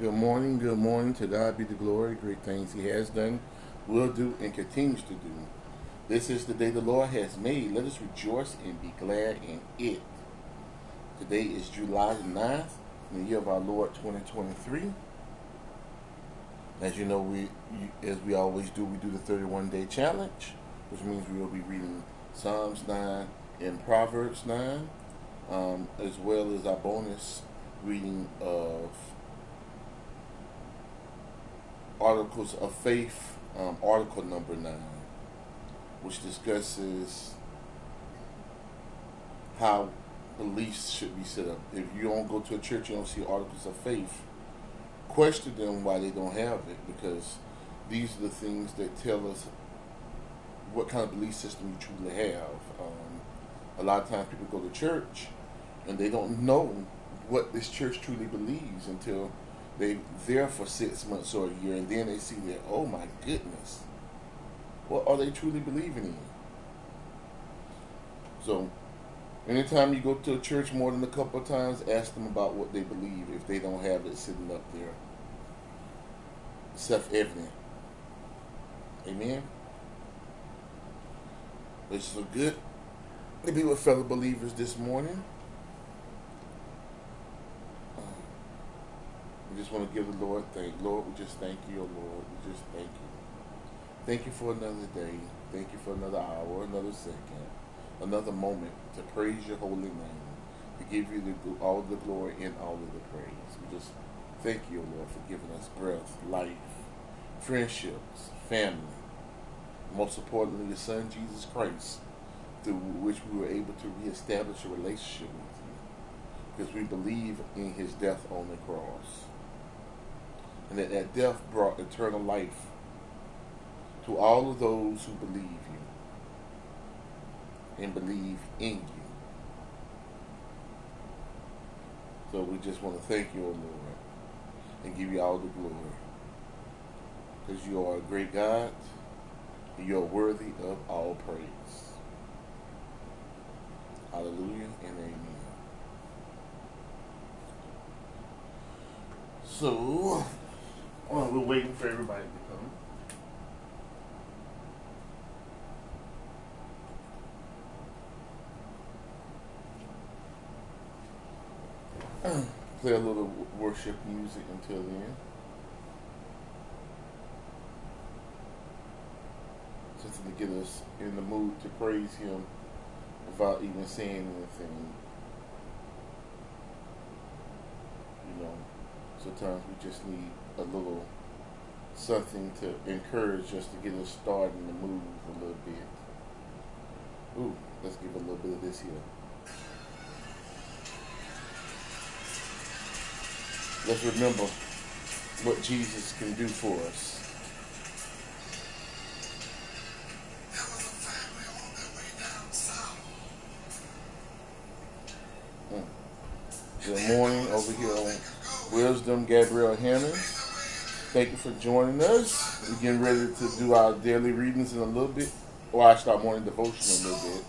Good morning, good morning. To God be the glory. Great things He has done, will do, and continues to do. This is the day the Lord has made. Let us rejoice and be glad in it. Today is July the 9th, in the year of our Lord 2023. As you know, we as we always do, we do the 31 day challenge, which means we will be reading Psalms 9 and Proverbs 9, um, as well as our bonus reading of Articles of Faith, um, article number nine, which discusses how beliefs should be set up. If you don't go to a church, you don't see Articles of Faith, question them why they don't have it, because these are the things that tell us what kind of belief system you truly have. Um, a lot of times people go to church and they don't know what this church truly believes until they there for six months or a year, and then they see that, oh my goodness, what are they truly believing in? So, anytime you go to a church more than a couple of times, ask them about what they believe if they don't have it sitting up there. Self evident. Amen. It's so good to be with fellow believers this morning. Just want to give the Lord thank. Lord, we just thank you, oh Lord. We just thank you. Thank you for another day. Thank you for another hour, another second, another moment to praise your holy name, to give you the, all the glory and all of the praise. We just thank you, oh Lord, for giving us breath, life, friendships, family, most importantly, your Son, Jesus Christ, through which we were able to reestablish a relationship with you because we believe in his death on the cross and that that death brought eternal life to all of those who believe you and believe in you. So we just want to thank you, O Lord, and give you all the glory. Because you are a great God, and you are worthy of all praise. Hallelujah and amen. So, well, we're waiting for everybody to come. Play a little worship music until then. Something to get us in the mood to praise Him without even saying anything. You know, sometimes we just need a little something to encourage us to get us started and to move a little bit. Ooh, let's give a little bit of this here. Let's remember what Jesus can do for us. Mm. Good morning over here on Wisdom Gabrielle Hammond. Thank you for joining us. We're getting ready to do our daily readings in a little bit. Or I start morning devotion in a little bit.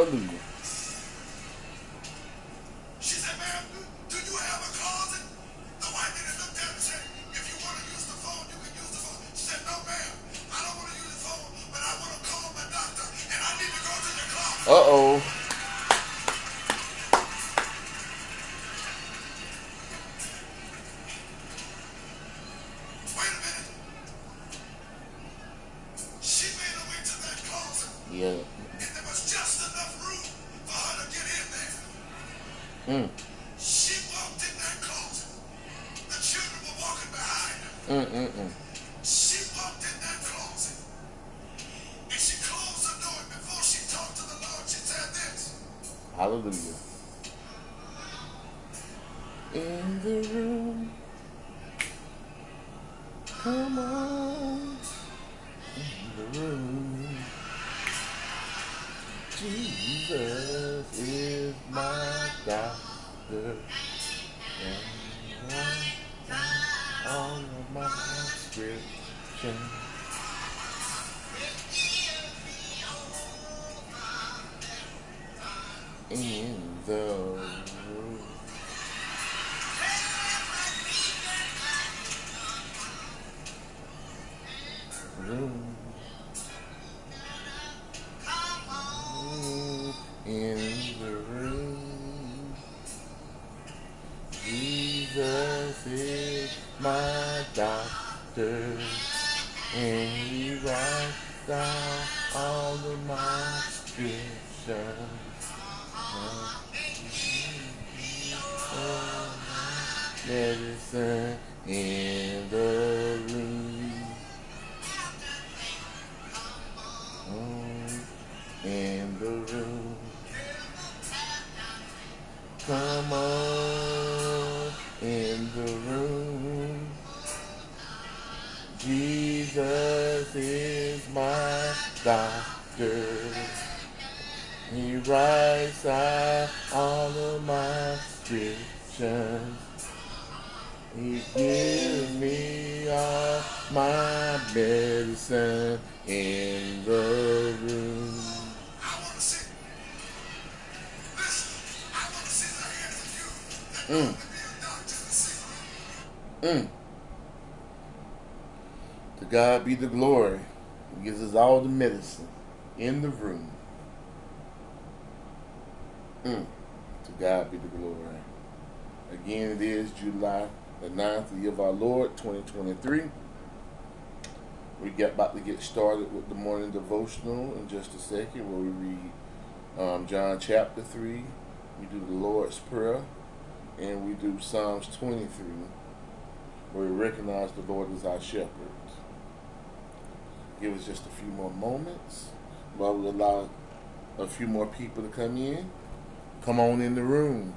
Hallelujah 我 started with the morning devotional in just a second, where we read um, John chapter 3, we do the Lord's Prayer, and we do Psalms 23, where we recognize the Lord as our shepherd. Give us just a few more moments while we allow a few more people to come in. Come on in the room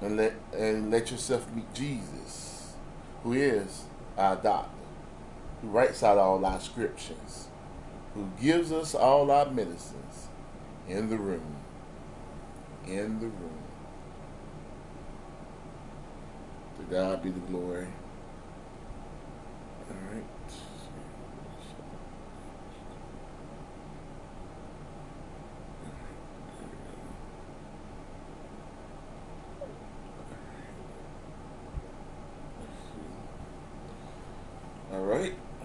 and let and let yourself meet Jesus, who is our God who writes out all our scriptures, who gives us all our medicines in the room, in the room. To God be the glory. All right.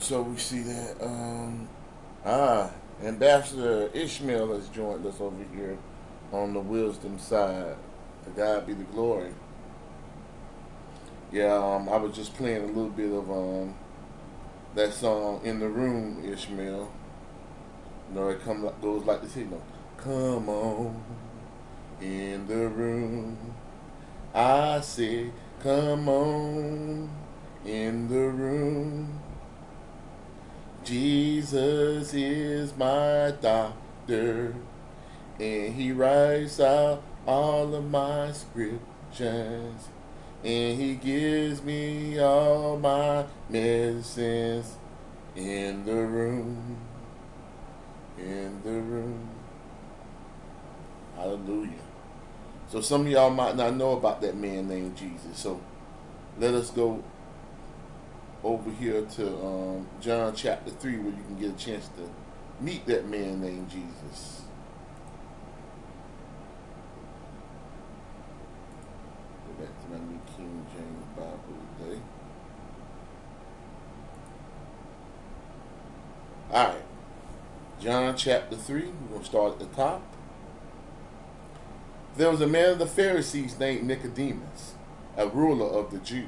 So we see that, um, ah, Ambassador Ishmael has joined us over here on the wisdom side. To God be the glory. Yeah, um, I was just playing a little bit of um, that song in the room, Ishmael. You know, it comes goes like this, you know, come on in the room. I say, come on in the room. Jesus is my doctor, and he writes out all of my scriptures, and he gives me all my medicines in the room. In the room. Hallelujah. So some of y'all might not know about that man named Jesus. So let us go over here to um, John chapter 3 where you can get a chance to meet that man named Jesus. Go back to my New King James Bible today. All right. John chapter 3, we're going to start at the top. There was a man of the Pharisees named Nicodemus, a ruler of the Jews.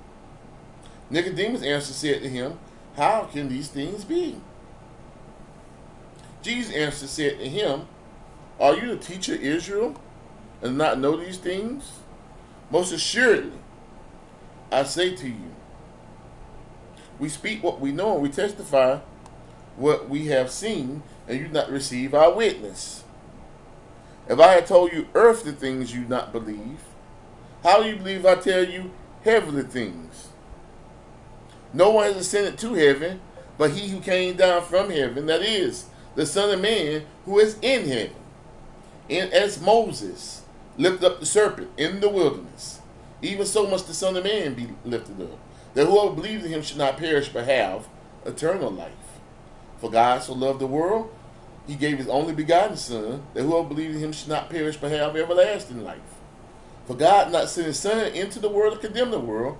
Nicodemus answered said to him, How can these things be? Jesus answered said to him, Are you the teacher of Israel and not know these things? Most assuredly, I say to you, we speak what we know and we testify what we have seen, and you not receive our witness. If I had told you earthly things you not believe, how do you believe I tell you heavenly things? No one has ascended to heaven but he who came down from heaven, that is, the Son of Man who is in heaven. And as Moses lifted up the serpent in the wilderness, even so must the Son of Man be lifted up, that whoever believes in him should not perish but have eternal life. For God so loved the world, he gave his only begotten Son, that whoever believes in him should not perish but have everlasting life. For God not sent his Son into the world to condemn the world,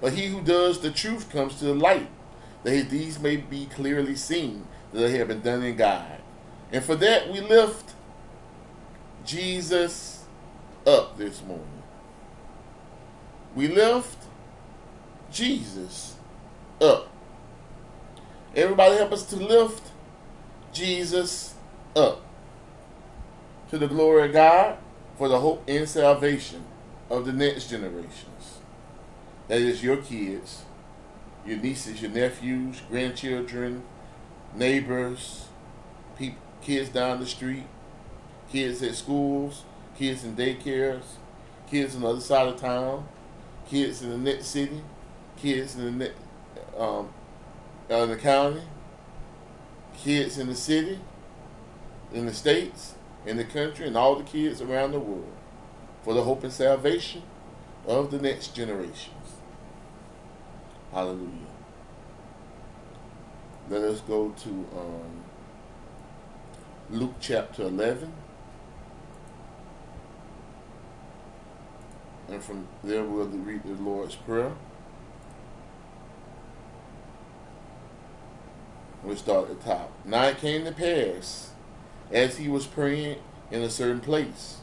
But he who does the truth comes to the light, that deeds may be clearly seen that they have been done in God. And for that we lift Jesus up this morning. We lift Jesus up. Everybody help us to lift Jesus up. To the glory of God for the hope and salvation of the next generations. That is your kids, your nieces, your nephews, grandchildren, neighbors, kids down the street, kids at schools, kids in daycares, kids on the other side of town, kids in the next city, kids in the um, in the county, kids in the city, in the states, in the country, and all the kids around the world for the hope and salvation of the next generations. Hallelujah. Let us go to um, Luke chapter 11. And from there we'll read the Lord's Prayer. We'll start at the top. Now it came to pass, as he was praying in a certain place,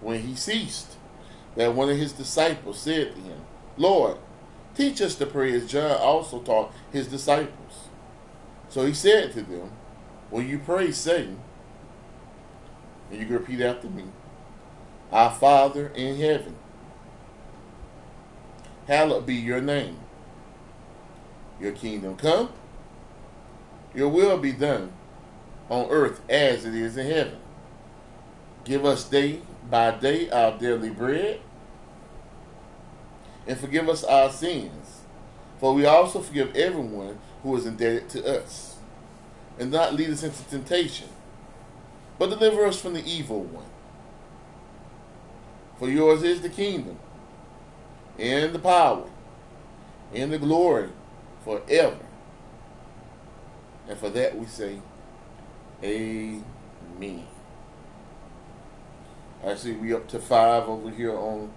when he ceased, that one of his disciples said to him, Lord, teach us to pray as John also taught his disciples. So he said to them, When you pray, say, and you can repeat after me, Our Father in heaven, hallowed be your name. Your kingdom come, your will be done on earth as it is in heaven. Give us day by day our daily bread, and forgive us our sins, for we also forgive everyone who is indebted to us. And not lead us into temptation, but deliver us from the evil one. For yours is the kingdom, and the power, and the glory forever. And for that we say, Amen. I see we up to five over here on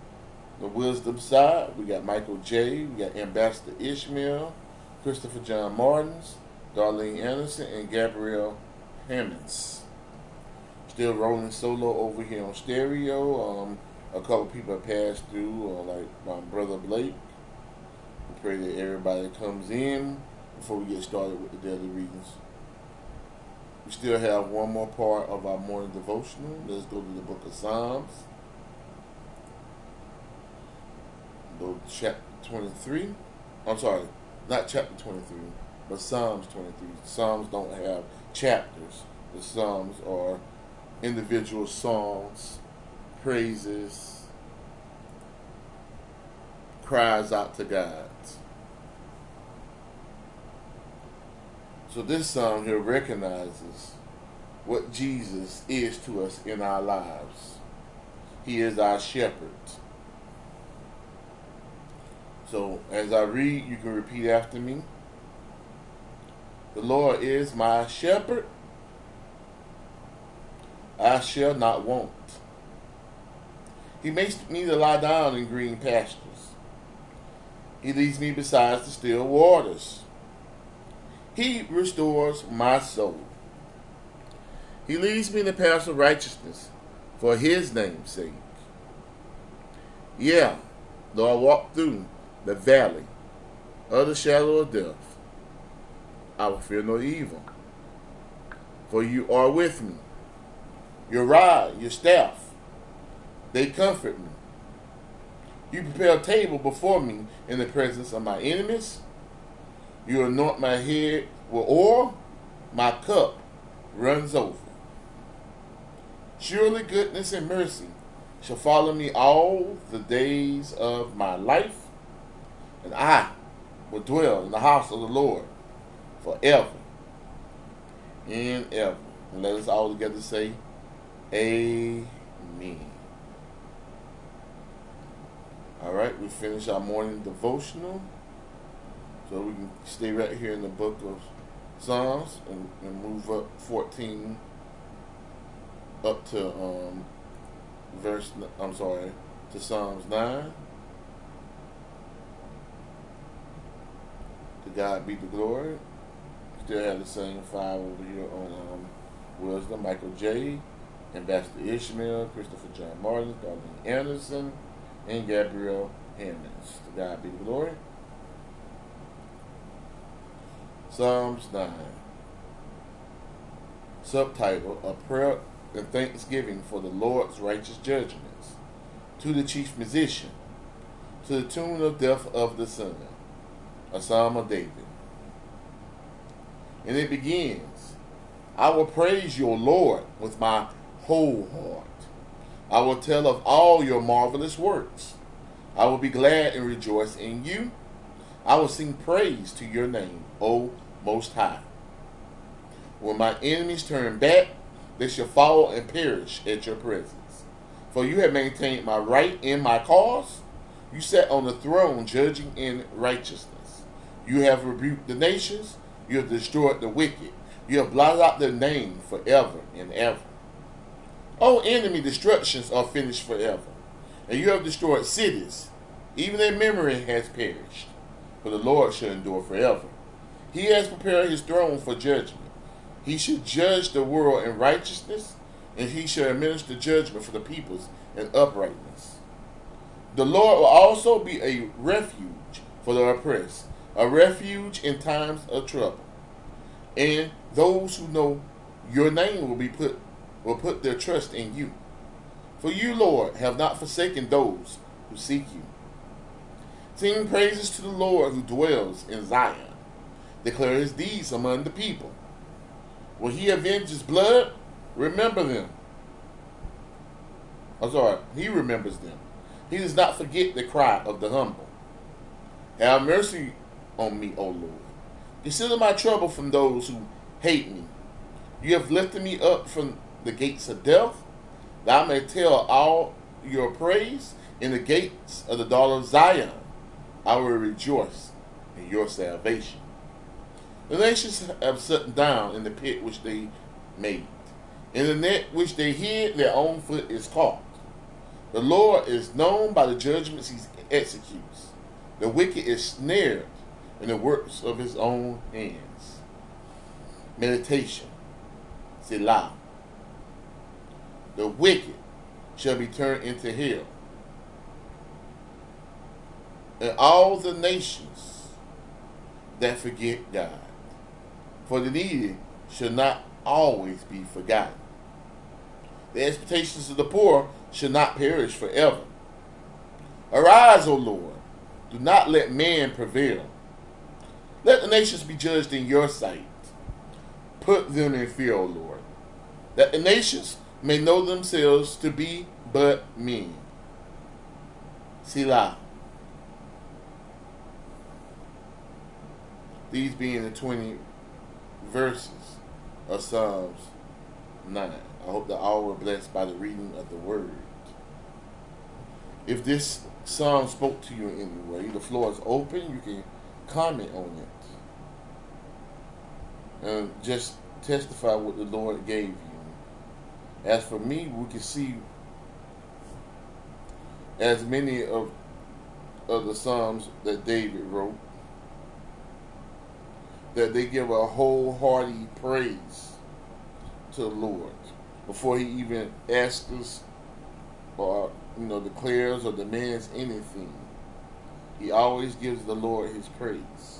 the wisdom side. We got Michael J. We got Ambassador Ishmael, Christopher John Martins, Darlene Anderson, and Gabrielle Hammonds. Still rolling solo over here on stereo. Um, a couple people have passed through, uh, like my brother Blake. We pray that everybody comes in before we get started with the daily readings. We still have one more part of our morning devotional. Let's go to the book of Psalms. Go chapter 23. I'm sorry, not chapter 23, but Psalms 23. Psalms don't have chapters. The Psalms are individual songs, praises, cries out to God. So this psalm here recognizes what Jesus is to us in our lives. He is our shepherd. So as I read, you can repeat after me. The Lord is my shepherd. I shall not want. He makes me to lie down in green pastures. He leads me beside the still waters. He restores my soul. He leads me in the paths of righteousness for his name's sake. Yeah, though I walk through the valley of the shadow of death, I will fear no evil. For you are with me. Your rod, your staff, they comfort me. You prepare a table before me in the presence of my enemies. You anoint my head with oil, my cup runs over. Surely goodness and mercy shall follow me all the days of my life, and I will dwell in the house of the Lord forever and ever. And let us all together say, Amen. All right, we finish our morning devotional. So we can stay right here in the book of Psalms and, and move up 14 up to um, verse, I'm sorry, to Psalms 9. God be the glory. Still have the same five over here on um, Wisdom, Michael J., Ambassador Ishmael, Christopher John Martin, Darlene Anderson, and Gabrielle Hammonds. To God be the glory. Psalms 9. Subtitle A Prayer and Thanksgiving for the Lord's Righteous Judgments. To the Chief Musician. To the tune of Death of the Son. A Psalm of David. And it begins I will praise your Lord with my whole heart. I will tell of all your marvelous works. I will be glad and rejoice in you. I will sing praise to your name, O most High. When my enemies turn back, they shall fall and perish at your presence. For you have maintained my right in my cause. You sat on the throne judging in righteousness. You have rebuked the nations. You have destroyed the wicked. You have blotted out their name forever and ever. All enemy destructions are finished forever. And you have destroyed cities. Even their memory has perished. For the Lord shall endure forever. He has prepared his throne for judgment. He shall judge the world in righteousness, and he shall administer judgment for the peoples in uprightness. The Lord will also be a refuge for the oppressed, a refuge in times of trouble. And those who know your name will be put will put their trust in you. For you, Lord, have not forsaken those who seek you. Sing praises to the Lord who dwells in Zion. Declare his deeds among the people. When he avenges blood, remember them. I'm sorry, he remembers them. He does not forget the cry of the humble. Have mercy on me, O Lord. Consider my trouble from those who hate me. You have lifted me up from the gates of death, that I may tell all your praise in the gates of the daughter of Zion. I will rejoice in your salvation. The nations have sat down in the pit which they made. In the net which they hid, their own foot is caught. The Lord is known by the judgments he executes. The wicked is snared in the works of his own hands. Meditation. Selah. The wicked shall be turned into hell. And all the nations that forget God. For the needy shall not always be forgotten. The expectations of the poor shall not perish forever. Arise, O Lord. Do not let man prevail. Let the nations be judged in your sight. Put them in fear, O Lord, that the nations may know themselves to be but men. Selah. These being the 20 verses of Psalms 9. I hope that all were blessed by the reading of the word. If this psalm spoke to you in any way, the floor is open. You can comment on it. And just testify what the Lord gave you. As for me, we can see as many of of the psalms that David wrote that they give a wholehearted praise to the Lord before he even asks us or you know declares or demands anything. He always gives the Lord his praise.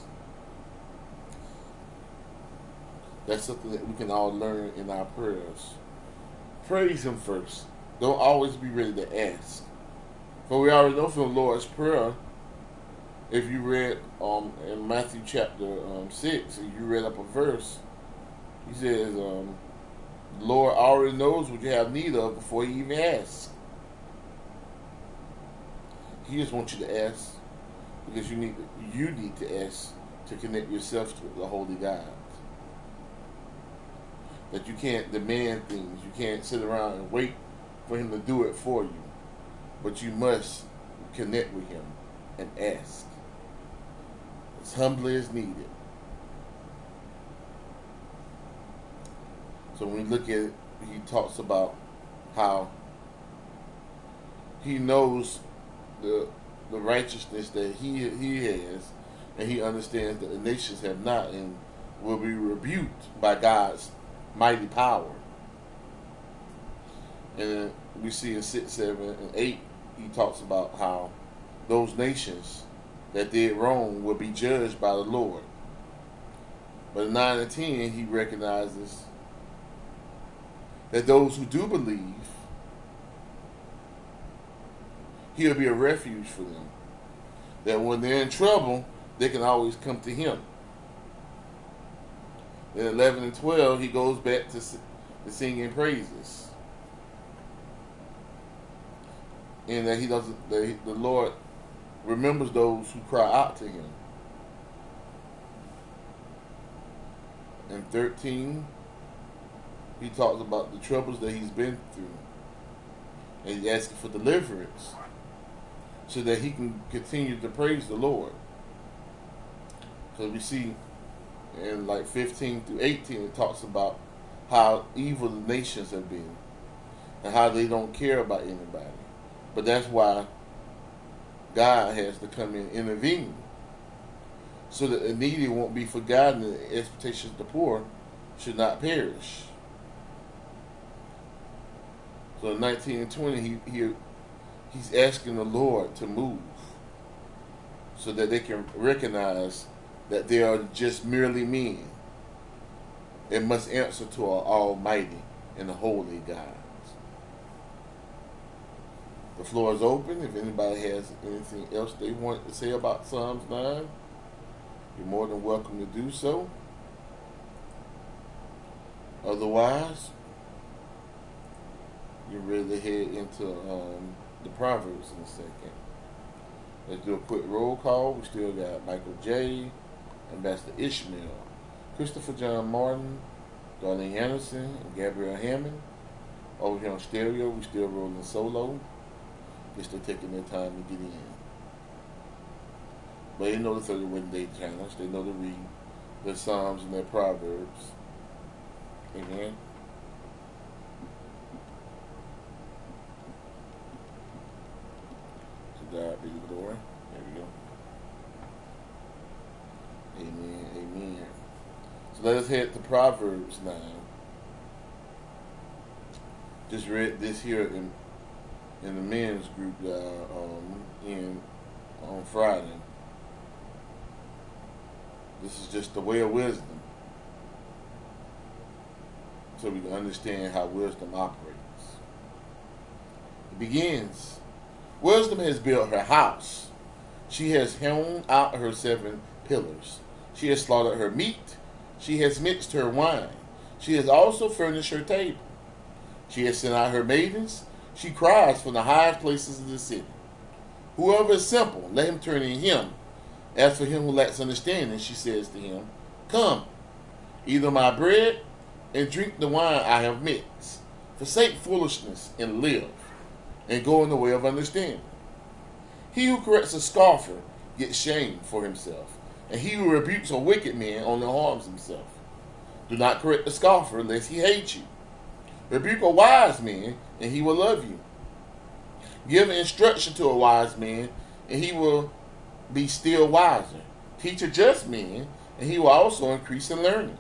That's something that we can all learn in our prayers. Praise him first. Don't always be ready to ask. For we already know from the Lord's Prayer, if you read um, in Matthew chapter um, 6, and you read up a verse, he says, um, the Lord already knows what you have need of before you even ask. He just wants you to ask because you need you need to ask to connect yourself to the Holy God. That you can't demand things. You can't sit around and wait for Him to do it for you. But you must connect with Him and ask as humbly as needed. So when we look at it, he talks about how he knows the the righteousness that he he has, and he understands that the nations have not and will be rebuked by God's mighty power. And we see in six, seven, and eight, he talks about how those nations that did wrong will be judged by the Lord. But in nine and ten, he recognizes that those who do believe, he'll be a refuge for them. That when they're in trouble, they can always come to him. In 11 and 12, he goes back to, to singing praises. And that he doesn't, that he, the Lord remembers those who cry out to him. And 13, he talks about the troubles that he's been through. And he's asking for deliverance so that he can continue to praise the Lord. So we see in like 15 through 18, it talks about how evil the nations have been and how they don't care about anybody. But that's why God has to come in and intervene so that the needy won't be forgotten and the expectations of the poor should not perish. So in 19 and 20, he, he, he's asking the Lord to move so that they can recognize that they are just merely men and must answer to our Almighty and the Holy God. The floor is open. If anybody has anything else they want to say about Psalms 9, you're more than welcome to do so. Otherwise, you're ready to head into um, the Proverbs in a second. Let's do a quick roll call. We still got Michael J., Ambassador Ishmael, Christopher John Martin, Darlene Anderson, and Gabrielle Hammond. Over here on stereo, we still rolling solo. They're still taking their time to get in. But they know the 31 day challenge. They know to read their Psalms and their Proverbs. Amen. To God be the glory. There we go. Amen. Amen. So let us head to Proverbs now. Just read this here in in the men's group uh, um, in on Friday. This is just the way of wisdom. So we can understand how wisdom operates. It begins. Wisdom has built her house. She has hewn out her seven pillars. She has slaughtered her meat. She has mixed her wine. She has also furnished her table. She has sent out her maidens. She cries from the highest places of the city. Whoever is simple, let him turn in him. As for him who lacks understanding, she says to him, Come, eat my bread and drink the wine I have mixed. Forsake foolishness and live, and go in the way of understanding. He who corrects a scoffer gets shame for himself, and he who rebukes a wicked man only harms himself. Do not correct the scoffer, lest he hate you. Rebuke a wise man, and he will love you. Give instruction to a wise man, and he will be still wiser. Teach a just man, and he will also increase in learning.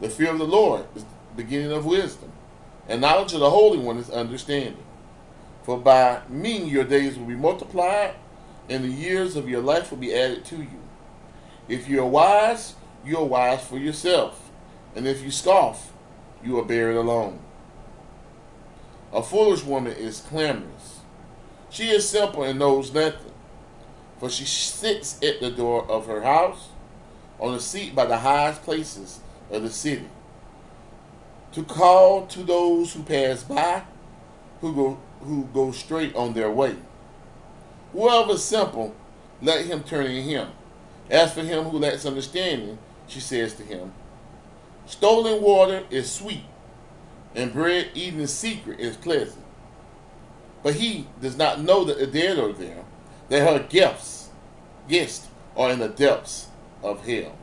The fear of the Lord is the beginning of wisdom, and knowledge of the Holy One is understanding. For by me your days will be multiplied, and the years of your life will be added to you. If you are wise, you are wise for yourself, and if you scoff, you are buried alone. A foolish woman is clamorous. She is simple and knows nothing, for she sits at the door of her house, on a seat by the highest places of the city, to call to those who pass by, who go who go straight on their way. Whoever is simple, let him turn in him. As for him who lacks understanding, she says to him, Stolen water is sweet, and bread eaten in secret is pleasant. But he does not know that the dead are there, that her gifts, guests, are in the depths of hell.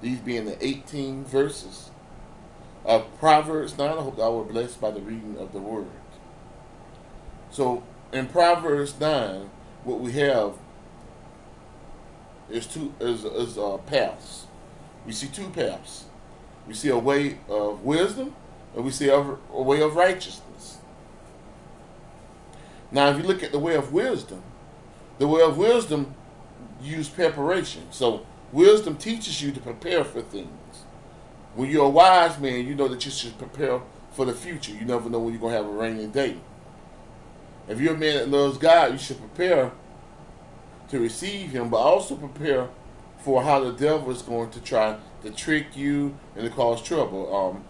These being the 18 verses of Proverbs 9. I hope I were blessed by the reading of the word. So in Proverbs 9, what we have is two is, is uh, paths. We see two paths. We see a way of wisdom, and we see a, a way of righteousness. Now, if you look at the way of wisdom, the way of wisdom use preparation. So wisdom teaches you to prepare for things. When you're a wise man, you know that you should prepare for the future. You never know when you're gonna have a rainy day. If you're a man that loves God, you should prepare to receive Him, but also prepare for how the devil is going to try to trick you and to cause trouble. Um,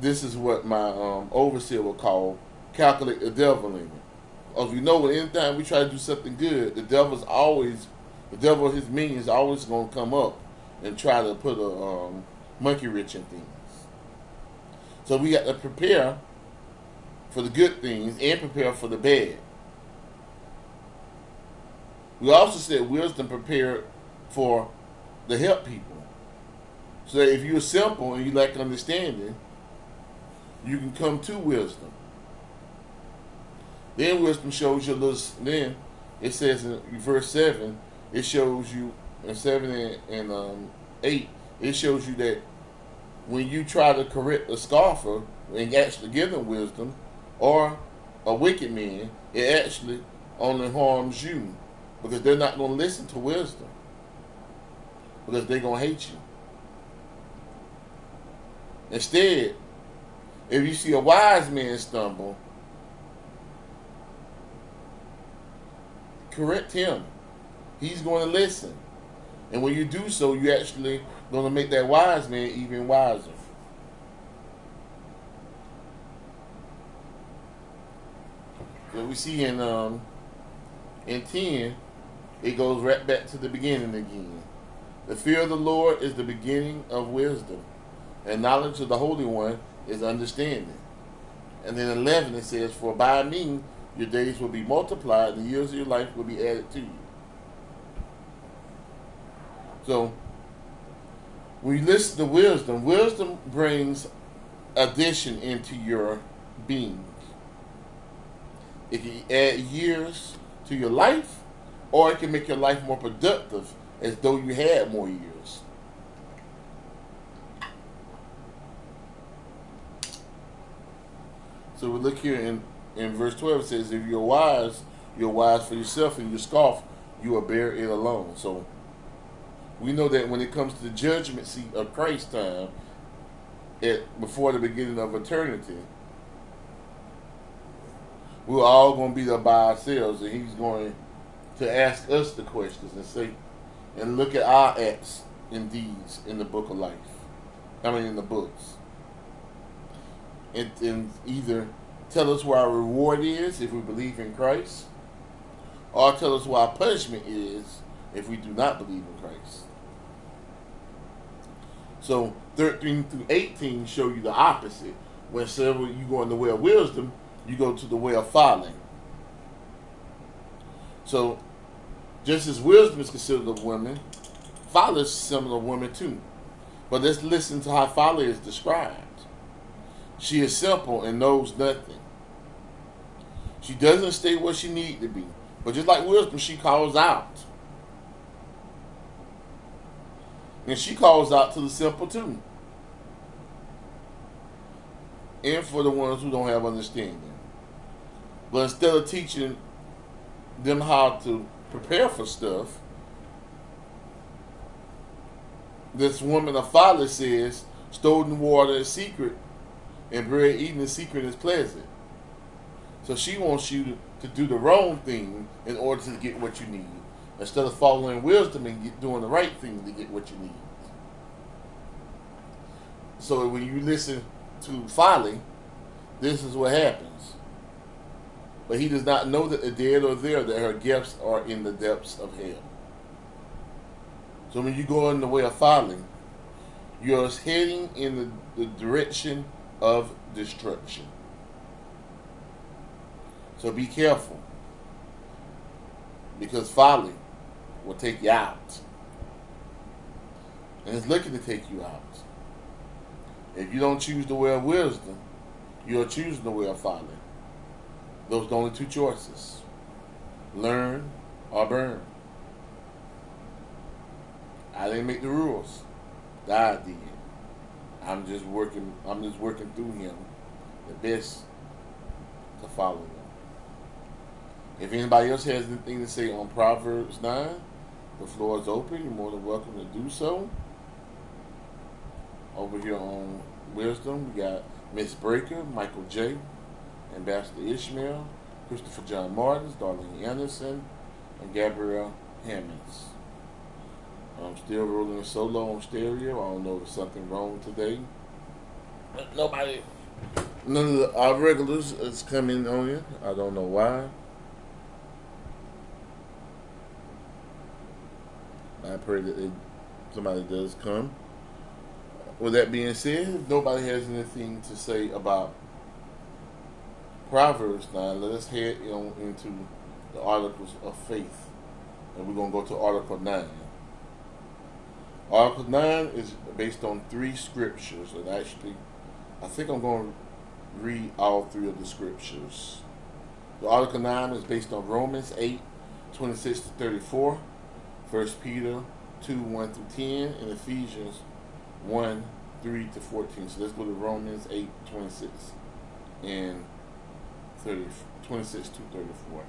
this is what my um, overseer would call calculate the devil in it. As we know, anytime we try to do something good, the devil's always, the devil his minions always going to come up and try to put a um, monkey wrench in things. So we got to prepare for the good things and prepare for the bad. We also said wisdom prepared for the help people. So that if you're simple and you lack understanding, you can come to wisdom. Then wisdom shows you. Then it says in verse seven, it shows you in seven and, and um, eight, it shows you that when you try to correct a scoffer and actually give them wisdom, or a wicked man, it actually only harms you because they're not going to listen to wisdom because they're going to hate you. Instead, if you see a wise man stumble, correct him. He's going to listen. And when you do so, you're actually going to make that wise man even wiser. So we see in um, in 10, it goes right back to the beginning again. The fear of the Lord is the beginning of wisdom, and knowledge of the Holy One is understanding. And then 11, it says, For by me your days will be multiplied, the years of your life will be added to you. So, you listen to wisdom, wisdom brings addition into your being. It can add years to your life, or it can make your life more productive as though you had more years. So we look here in, in verse 12, it says, If you're wise, you're wise for yourself, and you scoff, you will bear it alone. So we know that when it comes to the judgment seat of Christ time, at, before the beginning of eternity, we're all going to be there by ourselves, and He's going to ask us the questions and say, and look at our acts and deeds in the book of life. I mean, in the books. And, and either tell us where our reward is if we believe in Christ, or tell us what our punishment is if we do not believe in Christ. So 13 through 18 show you the opposite. When several you go in the way of wisdom, you go to the way of folly. So just as wisdom is considered of women, folly is similar to women too. But let's listen to how folly is described. She is simple and knows nothing. She doesn't stay where she need to be. But just like wisdom, she calls out. And she calls out to the simple too. And for the ones who don't have understanding. But instead of teaching them how to prepare for stuff, this woman of folly says, stolen water is secret, and bread eaten in secret is pleasant. So she wants you to, to do the wrong thing in order to get what you need, instead of following wisdom and get, doing the right thing to get what you need. So when you listen to folly, this is what happens. But he does not know that the dead are there, that her gifts are in the depths of hell. So when you go in the way of folly, you're heading in the, the direction of destruction. So be careful. Because folly will take you out. And it's looking to take you out. If you don't choose the way of wisdom, you're choosing the way of folly. Those are the only two choices. Learn or burn. I didn't make the rules. God did. I'm just working I'm just working through him the best to follow them. If anybody else has anything to say on Proverbs 9, the floor is open. You're more than welcome to do so. Over here on Wisdom, we got Miss Breaker, Michael J., Ambassador Ishmael, Christopher John Martins, Darlene Anderson, and Gabrielle Hammonds. I'm still rolling a solo on stereo. I don't know if there's something wrong today. But nobody, none of the, our regulars is coming on here. I don't know why. I pray that it, somebody does come. With that being said, nobody has anything to say about Proverbs 9, let us head into the articles of faith. And we're going to go to Article 9. Article 9 is based on three scriptures. And actually, I think I'm going to read all three of the scriptures. The Article 9 is based on Romans 8, 26 to 34, 1 Peter 2, 1 through 10, and Ephesians 1, 3 to 14. So let's go to Romans 8, 26 and 30, 26 to 34.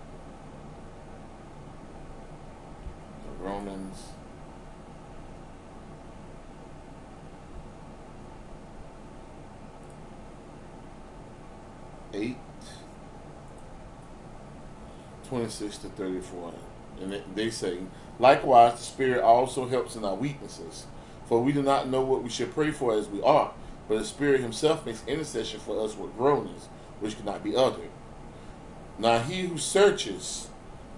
So Romans. Eight, 26 to 34. And they say, likewise, the Spirit also helps in our weaknesses. For we do not know what we should pray for as we ought, but the Spirit Himself makes intercession for us with groanings which cannot be uttered. Now he who searches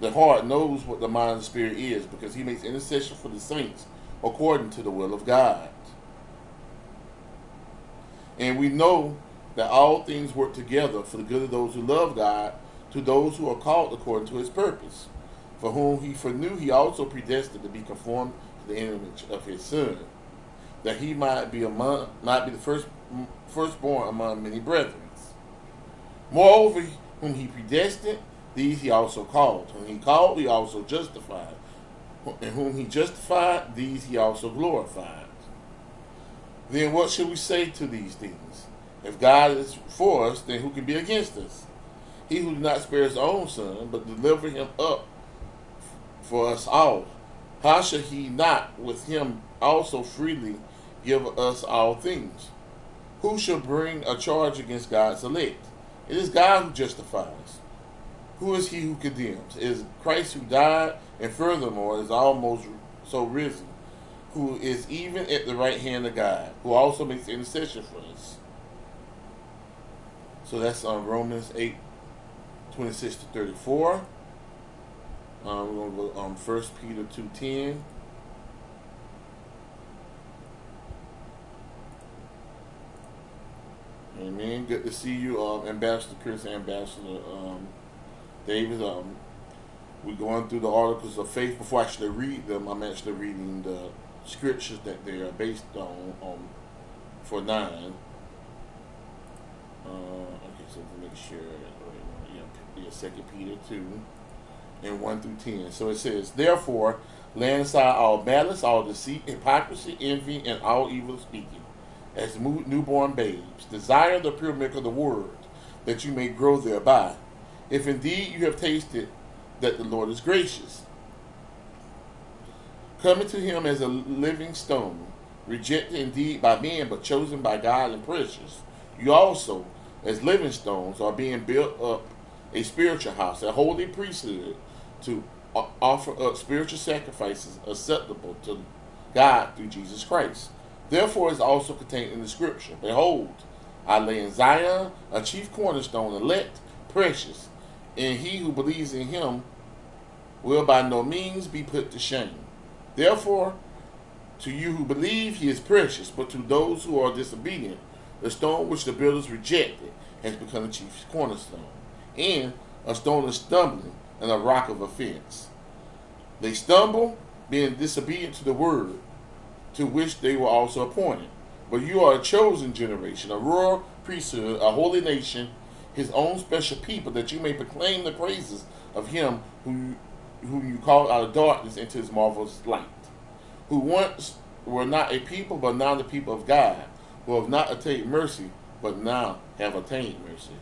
the heart knows what the mind the Spirit is, because he makes intercession for the saints according to the will of God. And we know that all things work together for the good of those who love God, to those who are called according to his purpose. For whom he foreknew, he also predestined to be conformed to the image of his Son, that he might be among, might be the first firstborn among many brethren. Moreover, whom he predestined, these he also called. Whom he called, he also justified. And whom he justified, these he also glorified. Then what should we say to these things? If God is for us, then who can be against us? He who did not spare his own son, but delivered him up for us all, how shall he not with him also freely give us all things? Who shall bring a charge against God's elect? It is God who justifies. Who is he who condemns? It is Christ who died and furthermore is almost so risen, who is even at the right hand of God, who also makes intercession for us. So that's on um, Romans 8, 26 to 34. Um, we're going to go on um, 1 Peter 2.10. Amen. Good to see you, um, Ambassador Chris, Ambassador um, David. Um, we're going through the articles of faith. Before I actually read them, I'm actually reading the scriptures that they are based on, on for nine. Uh, okay, so to make sure, yeah, yeah, Second Peter two, and one through ten. So it says, therefore, lay aside all malice, all deceit, hypocrisy, envy, and all evil speaking as newborn babes. Desire the pure milk of the word, that you may grow thereby. If indeed you have tasted that the Lord is gracious. Coming to him as a living stone, rejected indeed by men, but chosen by God and precious. You also, as living stones, are being built up a spiritual house, a holy priesthood, to offer up spiritual sacrifices acceptable to God through Jesus Christ. Therefore is also contained in the scripture. Behold, I lay in Zion a chief cornerstone, elect, precious, and he who believes in him will by no means be put to shame. Therefore, to you who believe, he is precious, but to those who are disobedient, the stone which the builders rejected has become the chief cornerstone, and a stone of stumbling and a rock of offense. They stumble, being disobedient to the word, to which they were also appointed. But you are a chosen generation, a royal priesthood, a holy nation, his own special people, that you may proclaim the praises of him who, whom you called out of darkness into his marvelous light, who once were not a people, but now the people of God, who have not attained mercy, but now have attained mercy.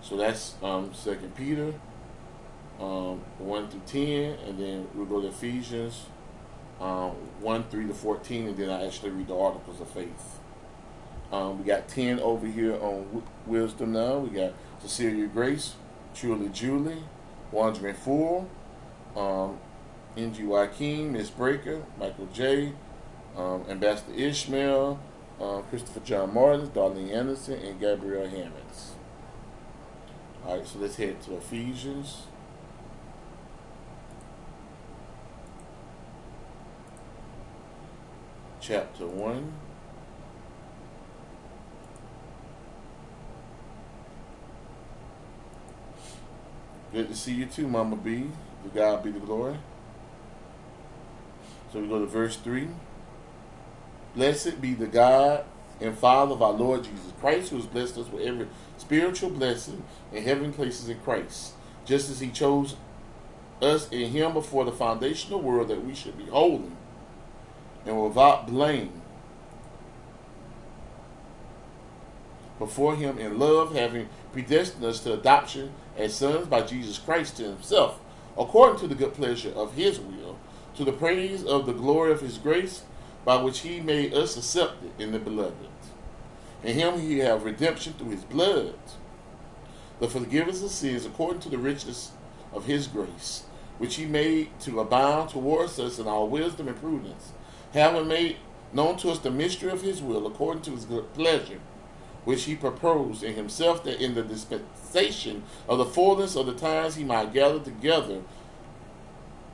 So that's um, Second Peter um, 1 through 10, and then we'll go to Ephesians um, 1 3 to 14, and then I actually read the articles of faith. Um, we got 10 over here on w- wisdom now. We got Cecilia Grace, Truly Julie, Wandering Fool, um, NG King, Miss Breaker, Michael J., um, Ambassador Ishmael, uh, Christopher John Martin, Darlene Anderson, and Gabrielle Hammonds. All right, so let's head to Ephesians. Chapter 1. Good to see you too, Mama B. The God be the glory. So we go to verse 3. Blessed be the God and Father of our Lord Jesus Christ, who has blessed us with every spiritual blessing in heaven places in Christ, just as he chose us in him before the foundation of the world that we should be holy and without blame before him in love, having predestined us to adoption as sons by Jesus Christ to himself, according to the good pleasure of his will, to the praise of the glory of his grace, by which he made us accepted in the beloved. In him he have redemption through his blood, the forgiveness of sins according to the riches of his grace, which he made to abound towards us in all wisdom and prudence, having made known to us the mystery of his will according to his good pleasure, which he proposed in himself that in the dispensation of the fullness of the times he might gather together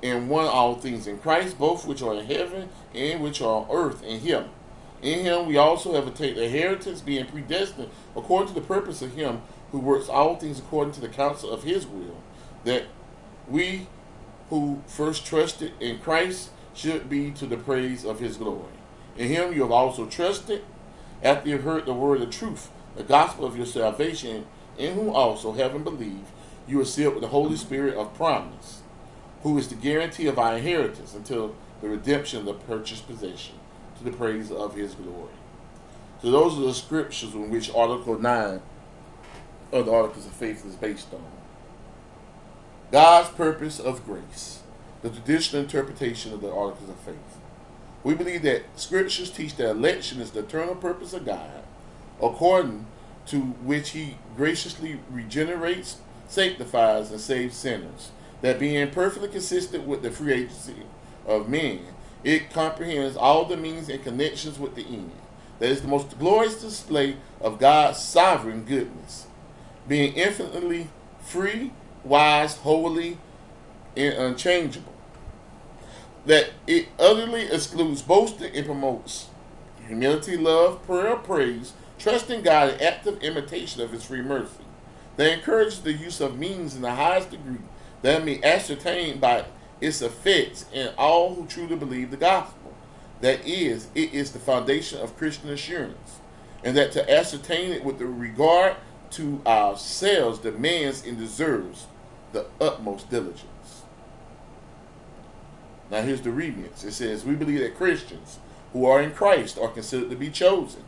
in one all things in Christ, both which are in heaven and which are on earth in him. In him we also have attained a inheritance, being predestined according to the purpose of him who works all things according to the counsel of his will, that we who first trusted in Christ should be to the praise of his glory. In him you have also trusted, after you heard the word of truth, the gospel of your salvation, in whom also, having believed, you are sealed with the Holy Spirit of promise, who is the guarantee of our inheritance until the redemption of the purchased possession, to the praise of his glory. So those are the scriptures on which Article 9 of the Articles of Faith is based on. God's purpose of grace, the traditional interpretation of the Articles of Faith. We believe that scriptures teach that election is the eternal purpose of God, according to which he graciously regenerates, sanctifies, and saves sinners. That being perfectly consistent with the free agency of men, it comprehends all the means and connections with the end. That is the most glorious display of God's sovereign goodness, being infinitely free, wise, holy, and unchangeable that it utterly excludes boasting and promotes humility, love, prayer, praise, trusting God, and active imitation of His free mercy. They encourage the use of means in the highest degree that may ascertain by its effects in all who truly believe the gospel. That is, it is the foundation of Christian assurance, and that to ascertain it with regard to ourselves demands and deserves the utmost diligence. Now here's the remix. It says, We believe that Christians who are in Christ are considered to be chosen,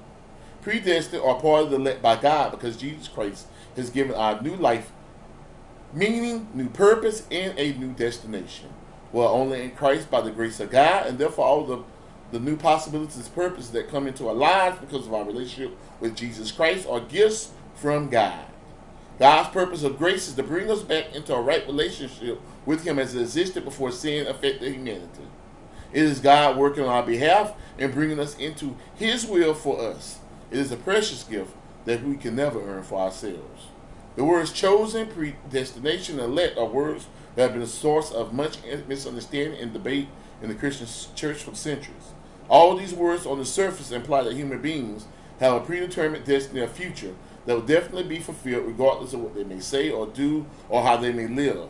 predestined, or part of the elect by God because Jesus Christ has given our new life, meaning, new purpose, and a new destination. We're only in Christ by the grace of God, and therefore all the, the new possibilities, purposes that come into our lives because of our relationship with Jesus Christ are gifts from God. God's purpose of grace is to bring us back into a right relationship with Him as it existed before sin affected humanity. It is God working on our behalf and bringing us into His will for us. It is a precious gift that we can never earn for ourselves. The words chosen, predestination, and elect are words that have been a source of much misunderstanding and debate in the Christian church for centuries. All these words on the surface imply that human beings have a predetermined destiny or future that will definitely be fulfilled regardless of what they may say or do or how they may live.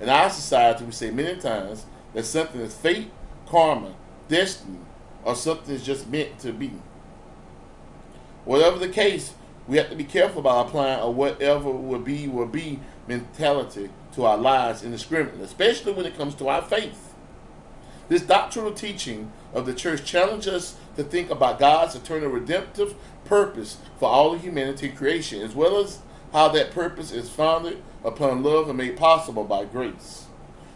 In our society, we say many times that something is fate, karma, destiny, or something is just meant to be. Whatever the case, we have to be careful about applying a whatever will be will be mentality to our lives indiscriminately, especially when it comes to our faith. This doctrinal teaching of the church challenges us to think about God's eternal redemptive purpose for all of humanity and creation, as well as how that purpose is founded upon love and made possible by grace.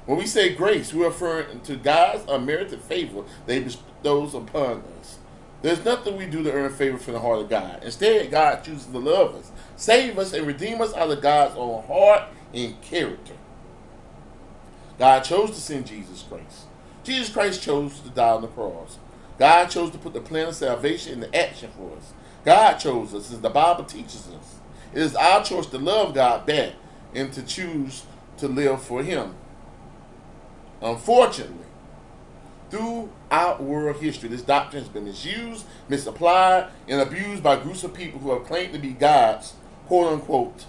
When we say grace, we're referring to God's unmerited favor that He bestows upon us. There's nothing we do to earn favor from the heart of God. Instead, God chooses to love us, save us, and redeem us out of God's own heart and character. God chose to send Jesus Christ. Jesus Christ chose to die on the cross. God chose to put the plan of salvation into action for us. God chose us, as the Bible teaches us. It is our choice to love God back and to choose to live for Him. Unfortunately, throughout world history, this doctrine has been misused, misapplied, and abused by groups of people who have claimed to be God's quote unquote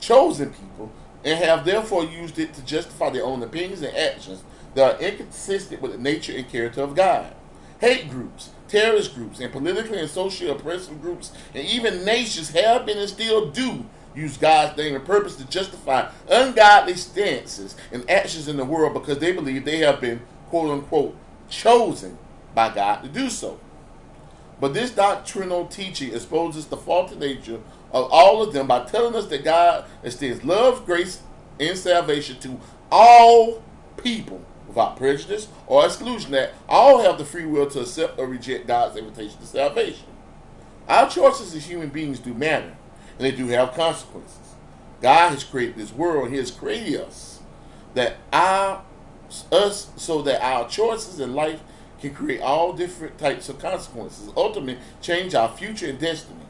chosen people and have therefore used it to justify their own opinions and actions that are inconsistent with the nature and character of God. Hate groups, terrorist groups, and politically and socially oppressive groups, and even nations have been and still do use God's name and purpose to justify ungodly stances and actions in the world because they believe they have been, quote unquote, chosen by God to do so. But this doctrinal teaching exposes the faulty nature of all of them by telling us that God extends love, grace, and salvation to all people without prejudice or exclusion, that all have the free will to accept or reject God's invitation to salvation. Our choices as human beings do matter, and they do have consequences. God has created this world, He has created us that our us so that our choices in life can create all different types of consequences, ultimately change our future and destiny.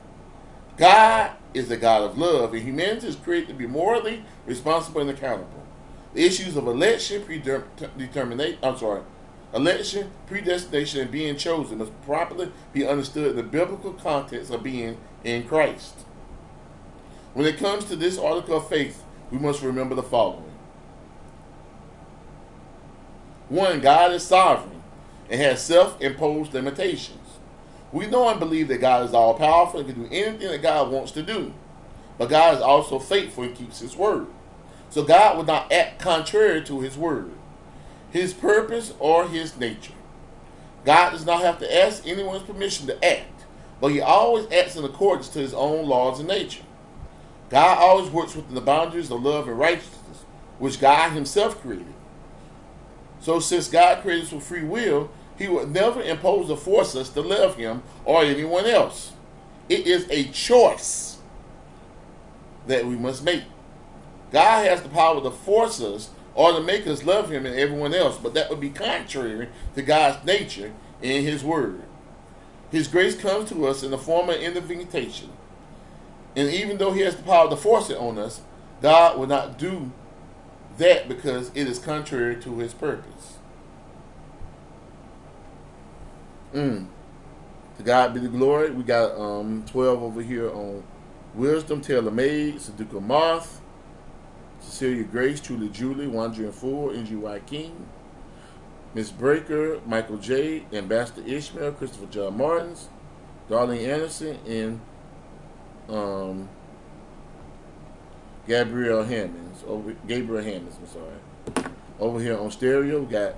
God is a God of love, and humanity is created to be morally responsible and accountable. The issues of election, predetermination, I'm sorry, election, predestination, and being chosen must properly be understood in the biblical context of being in Christ. When it comes to this article of faith, we must remember the following. One, God is sovereign and has self imposed limitations. We know and believe that God is all powerful and can do anything that God wants to do. But God is also faithful and keeps his word. So God will not act contrary to his word, his purpose, or his nature. God does not have to ask anyone's permission to act, but he always acts in accordance to his own laws and nature. God always works within the boundaries of love and righteousness, which God himself created. So since God created us with free will, he would never impose or force us to love him or anyone else. It is a choice that we must make. God has the power to force us or to make us love him and everyone else, but that would be contrary to God's nature and his word. His grace comes to us in the form of invitation. And even though he has the power to force it on us, God will not do that because it is contrary to his purpose. Mm. To God be the glory. We got um, 12 over here on Wisdom, Taylor Made, Saduka Moth, Cecilia Grace, Truly Julie, Wandering Fool, NGY King, Miss Breaker, Michael J, Ambassador Ishmael, Christopher John Martins, Darlene Anderson, and um, Gabriel Hammonds. Over Gabriel Hammonds, I'm sorry. Over here on stereo, we got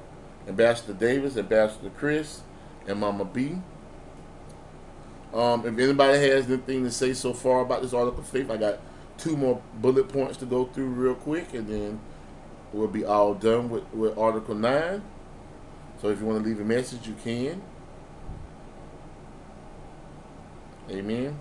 Ambassador Davis, Ambassador Chris, and Mama B. Um, if anybody has anything to say so far about this article of faith, I got two more bullet points to go through real quick, and then we'll be all done with, with Article 9. So if you want to leave a message, you can. Amen.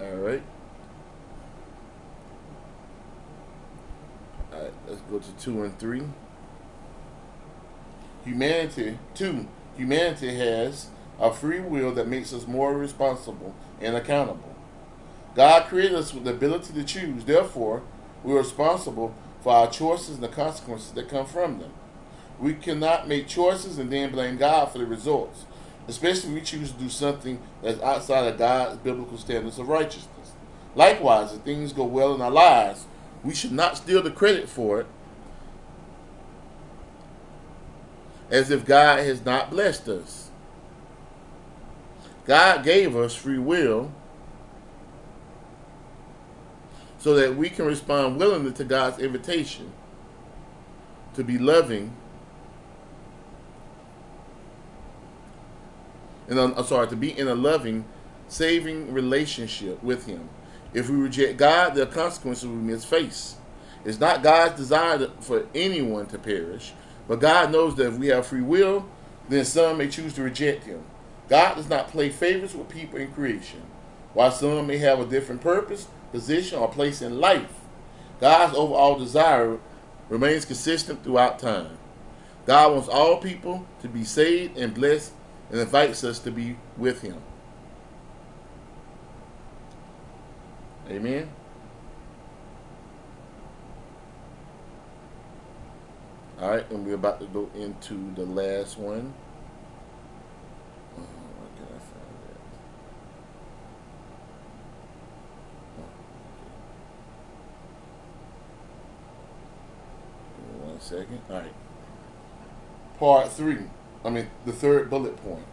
All right. All right, to two and three. Humanity, two, humanity has a free will that makes us more responsible and accountable. God created us with the ability to choose. Therefore, we are responsible for our choices and the consequences that come from them. We cannot make choices and then blame God for the results especially if we choose to do something that's outside of God's biblical standards of righteousness. Likewise, if things go well in our lives, we should not steal the credit for it as if God has not blessed us. God gave us free will so that we can respond willingly to God's invitation to be loving and uh, I'm sorry, to be in a loving, saving relationship with Him. If we reject God, the consequences we must face. It's not God's desire for anyone to perish, but God knows that if we have free will, then some may choose to reject Him. God does not play favorites with people in creation. While some may have a different purpose, position, or place in life, God's overall desire remains consistent throughout time. God wants all people to be saved and blessed and invites us to be with him. Amen. All right, and we're about to go into the last one. Oh. One second. All right. Part three. I mean, the third bullet point.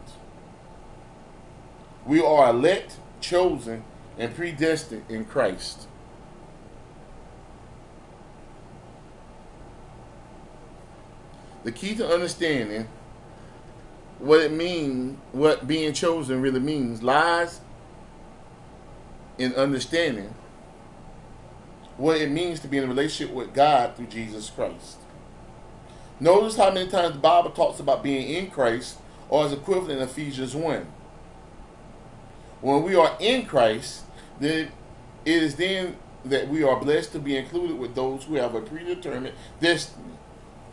We are elect chosen, and predestined in Christ. The key to understanding what it means, what being chosen really means, lies in understanding what it means to be in a relationship with God through Jesus Christ. Notice how many times the Bible talks about being in Christ or as equivalent in Ephesians 1. When we are in Christ, then it is then that we are blessed to be included with those who have a predetermined destiny,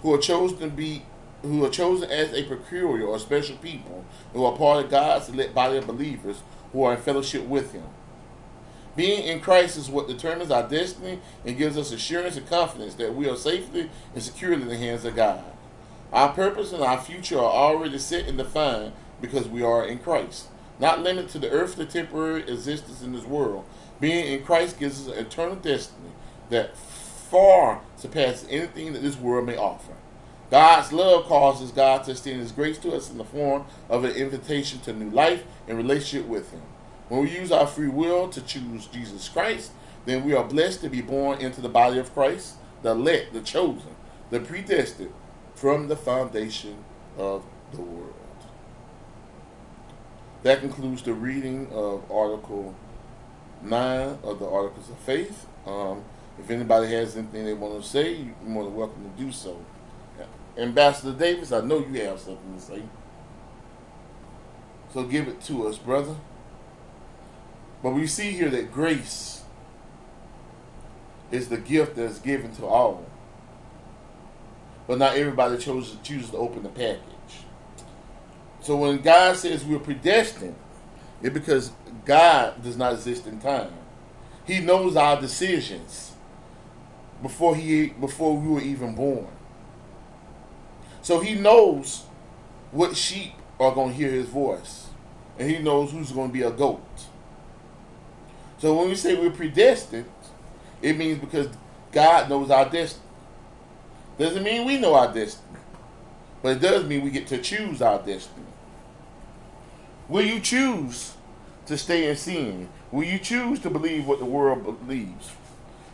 who are chosen to be who are chosen as a peculiar or special people, who are part of God's elect body of believers who are in fellowship with him. Being in Christ is what determines our destiny and gives us assurance and confidence that we are safely and securely in the hands of God. Our purpose and our future are already set and defined because we are in Christ. Not limited to the earthly temporary existence in this world, being in Christ gives us an eternal destiny that far surpasses anything that this world may offer. God's love causes God to extend His grace to us in the form of an invitation to new life and relationship with Him. When we use our free will to choose Jesus Christ, then we are blessed to be born into the body of Christ, the elect, the chosen, the predestined from the foundation of the world. That concludes the reading of Article 9 of the Articles of Faith. Um, if anybody has anything they want to say, you're more than welcome to do so. Ambassador Davis, I know you have something to say. So give it to us, brother. But we see here that grace is the gift that's given to all. But not everybody chooses, chooses to open the package. So when God says we're predestined, it's because God does not exist in time. He knows our decisions before he before we were even born. So he knows what sheep are going to hear his voice. And he knows who's going to be a goat. So when we say we're predestined, it means because God knows our destiny. Doesn't mean we know our destiny. But it does mean we get to choose our destiny. Will you choose to stay in sin? Will you choose to believe what the world believes?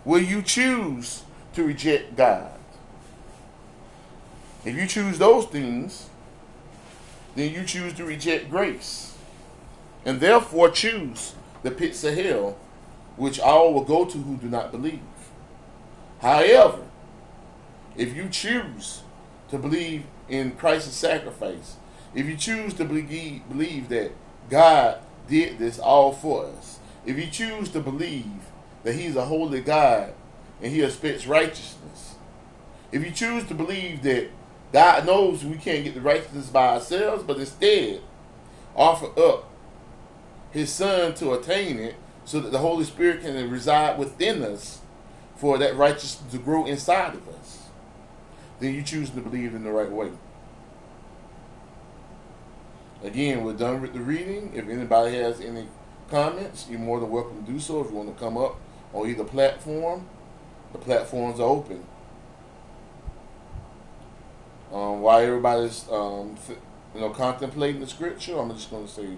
Will you choose to reject God? If you choose those things, then you choose to reject grace. And therefore choose the pits of hell, which all will go to who do not believe. However, if you choose to believe in Christ's sacrifice, if you choose to believe, that God did this all for us, if you choose to believe that He's a holy God and He expects righteousness, if you choose to believe that God knows we can't get the righteousness by ourselves, but instead offer up His Son to attain it so that the Holy Spirit can reside within us for that righteousness to grow inside of us, then you choose to believe in the right way. Again, we're done with the reading. If anybody has any comments, you're more than welcome to do so. If you want to come up on either platform, the platforms open. Um, while everybody's um, you know contemplating the scripture, I'm just going to say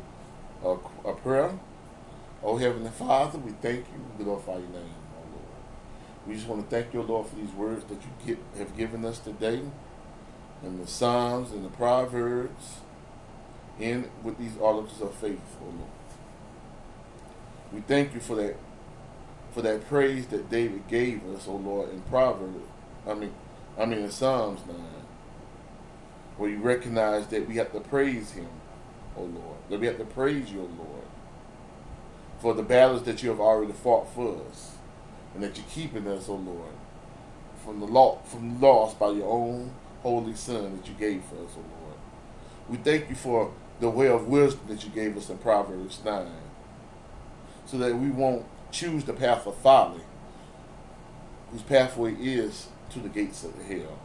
a, a prayer. Oh Heavenly Father, we thank you, we glorify your name, oh Lord. We just want to thank you, Lord, for these words that you get, have given us today, and the Psalms and the Proverbs, and with these articles of faith, oh Lord. We thank you for that for that praise that David gave us, oh Lord, in Proverbs. I mean, I mean in Psalms nine, where you recognize that we have to praise Him, oh Lord. That we have to praise you, oh Lord, for the battles that you have already fought for us, and that you're keeping us, oh Lord, from the law, from loss by your own holy Son that you gave for us, oh Lord. We thank you for the way of wisdom that you gave us in Proverbs nine, so that we won't choose the path of folly, whose pathway is to the gates of hell.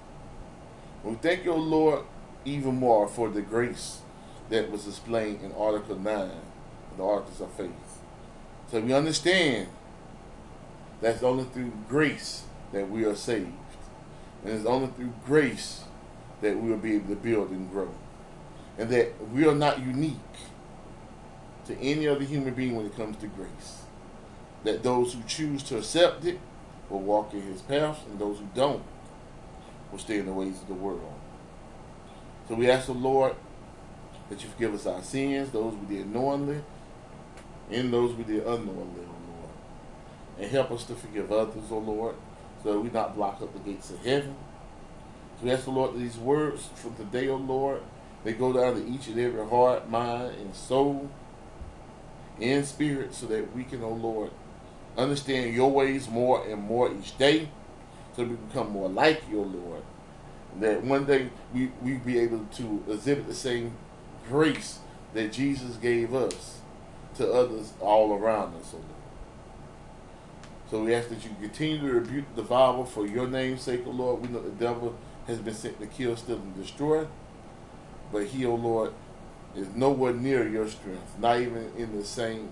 We thank you, Lord, even more for the grace that was explained in Article 9 of the Articles of Faith. So we understand that's only through grace that we are saved. And it's only through grace that we will be able to build and grow. And that we are not unique to any other human being when it comes to grace. That those who choose to accept it will walk in his path, and those who don't will stay in the ways of the world. So we ask the Lord that you forgive us our sins, those we did knowingly, and those we did unknowingly, O Lord. And help us to forgive others, O Lord, so that we not block up the gates of heaven. So we ask the Lord that these words from today, O Lord, they go down to each and every heart, mind, and soul, and spirit, so that we can, O Lord, understand your ways more and more each day, so we become more like your Lord. That one day we, we be able to exhibit the same grace that Jesus gave us to others all around us, Lord. So we ask that you continue to rebuke the devourer for your name's sake, Lord. We know the devil has been sent to kill, steal, and destroy. But he, O Lord, is nowhere near your strength, not even in the same.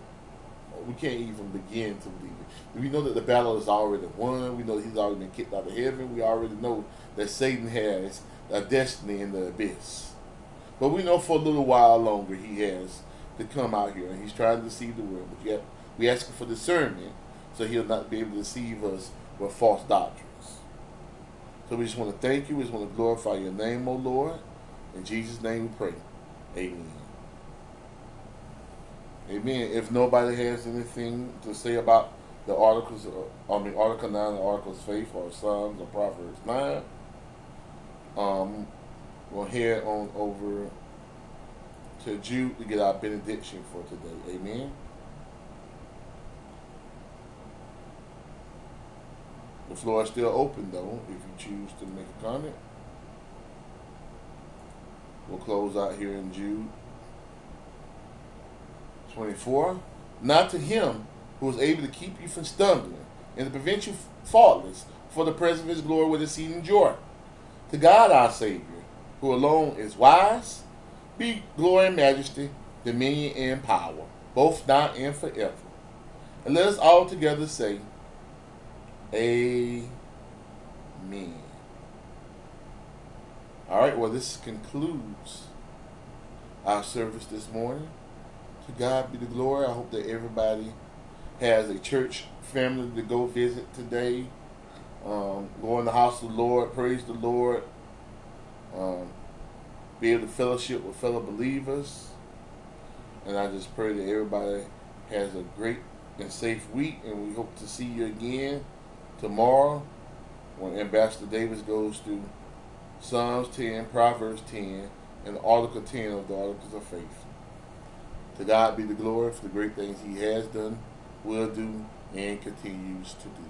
We can't even begin to believe it. We know that the battle is already won. We know he's already been kicked out of heaven. We already know that Satan has a destiny in the abyss. But we know for a little while longer he has to come out here, and he's trying to deceive the world. But yet, we ask him for discernment so he'll not be able to deceive us with false doctrines. So we just want to thank you. We just want to glorify your name, O Lord. In Jesus' name we pray. Amen. Amen. If nobody has anything to say about the articles, uh, I mean, Article 9, the Articles of Faith, or Psalms, or Proverbs 9, um, we'll head on over to Jude to get our benediction for today. Amen. The floor is still open, though, if you choose to make a comment. We'll close out here in Jude 24. Not to him who is able to keep you from stumbling and to prevent you faultless for the presence of his glory with exceeding joy. To God our Savior, who alone is wise, be glory and majesty, dominion and power, both now and forever. And let us all together say, Amen. All right, well, this concludes our service this morning. To God be the glory. I hope that everybody has a church family to go visit today. Um, go in the house of the Lord, praise the Lord, um, be able to fellowship with fellow believers. And I just pray that everybody has a great and safe week, and we hope to see you again tomorrow when Ambassador Davis goes through Psalms 10, Proverbs 10, and Article 10 of the Articles of Faith. To God be the glory for the great things he has done, will do, and continues to do.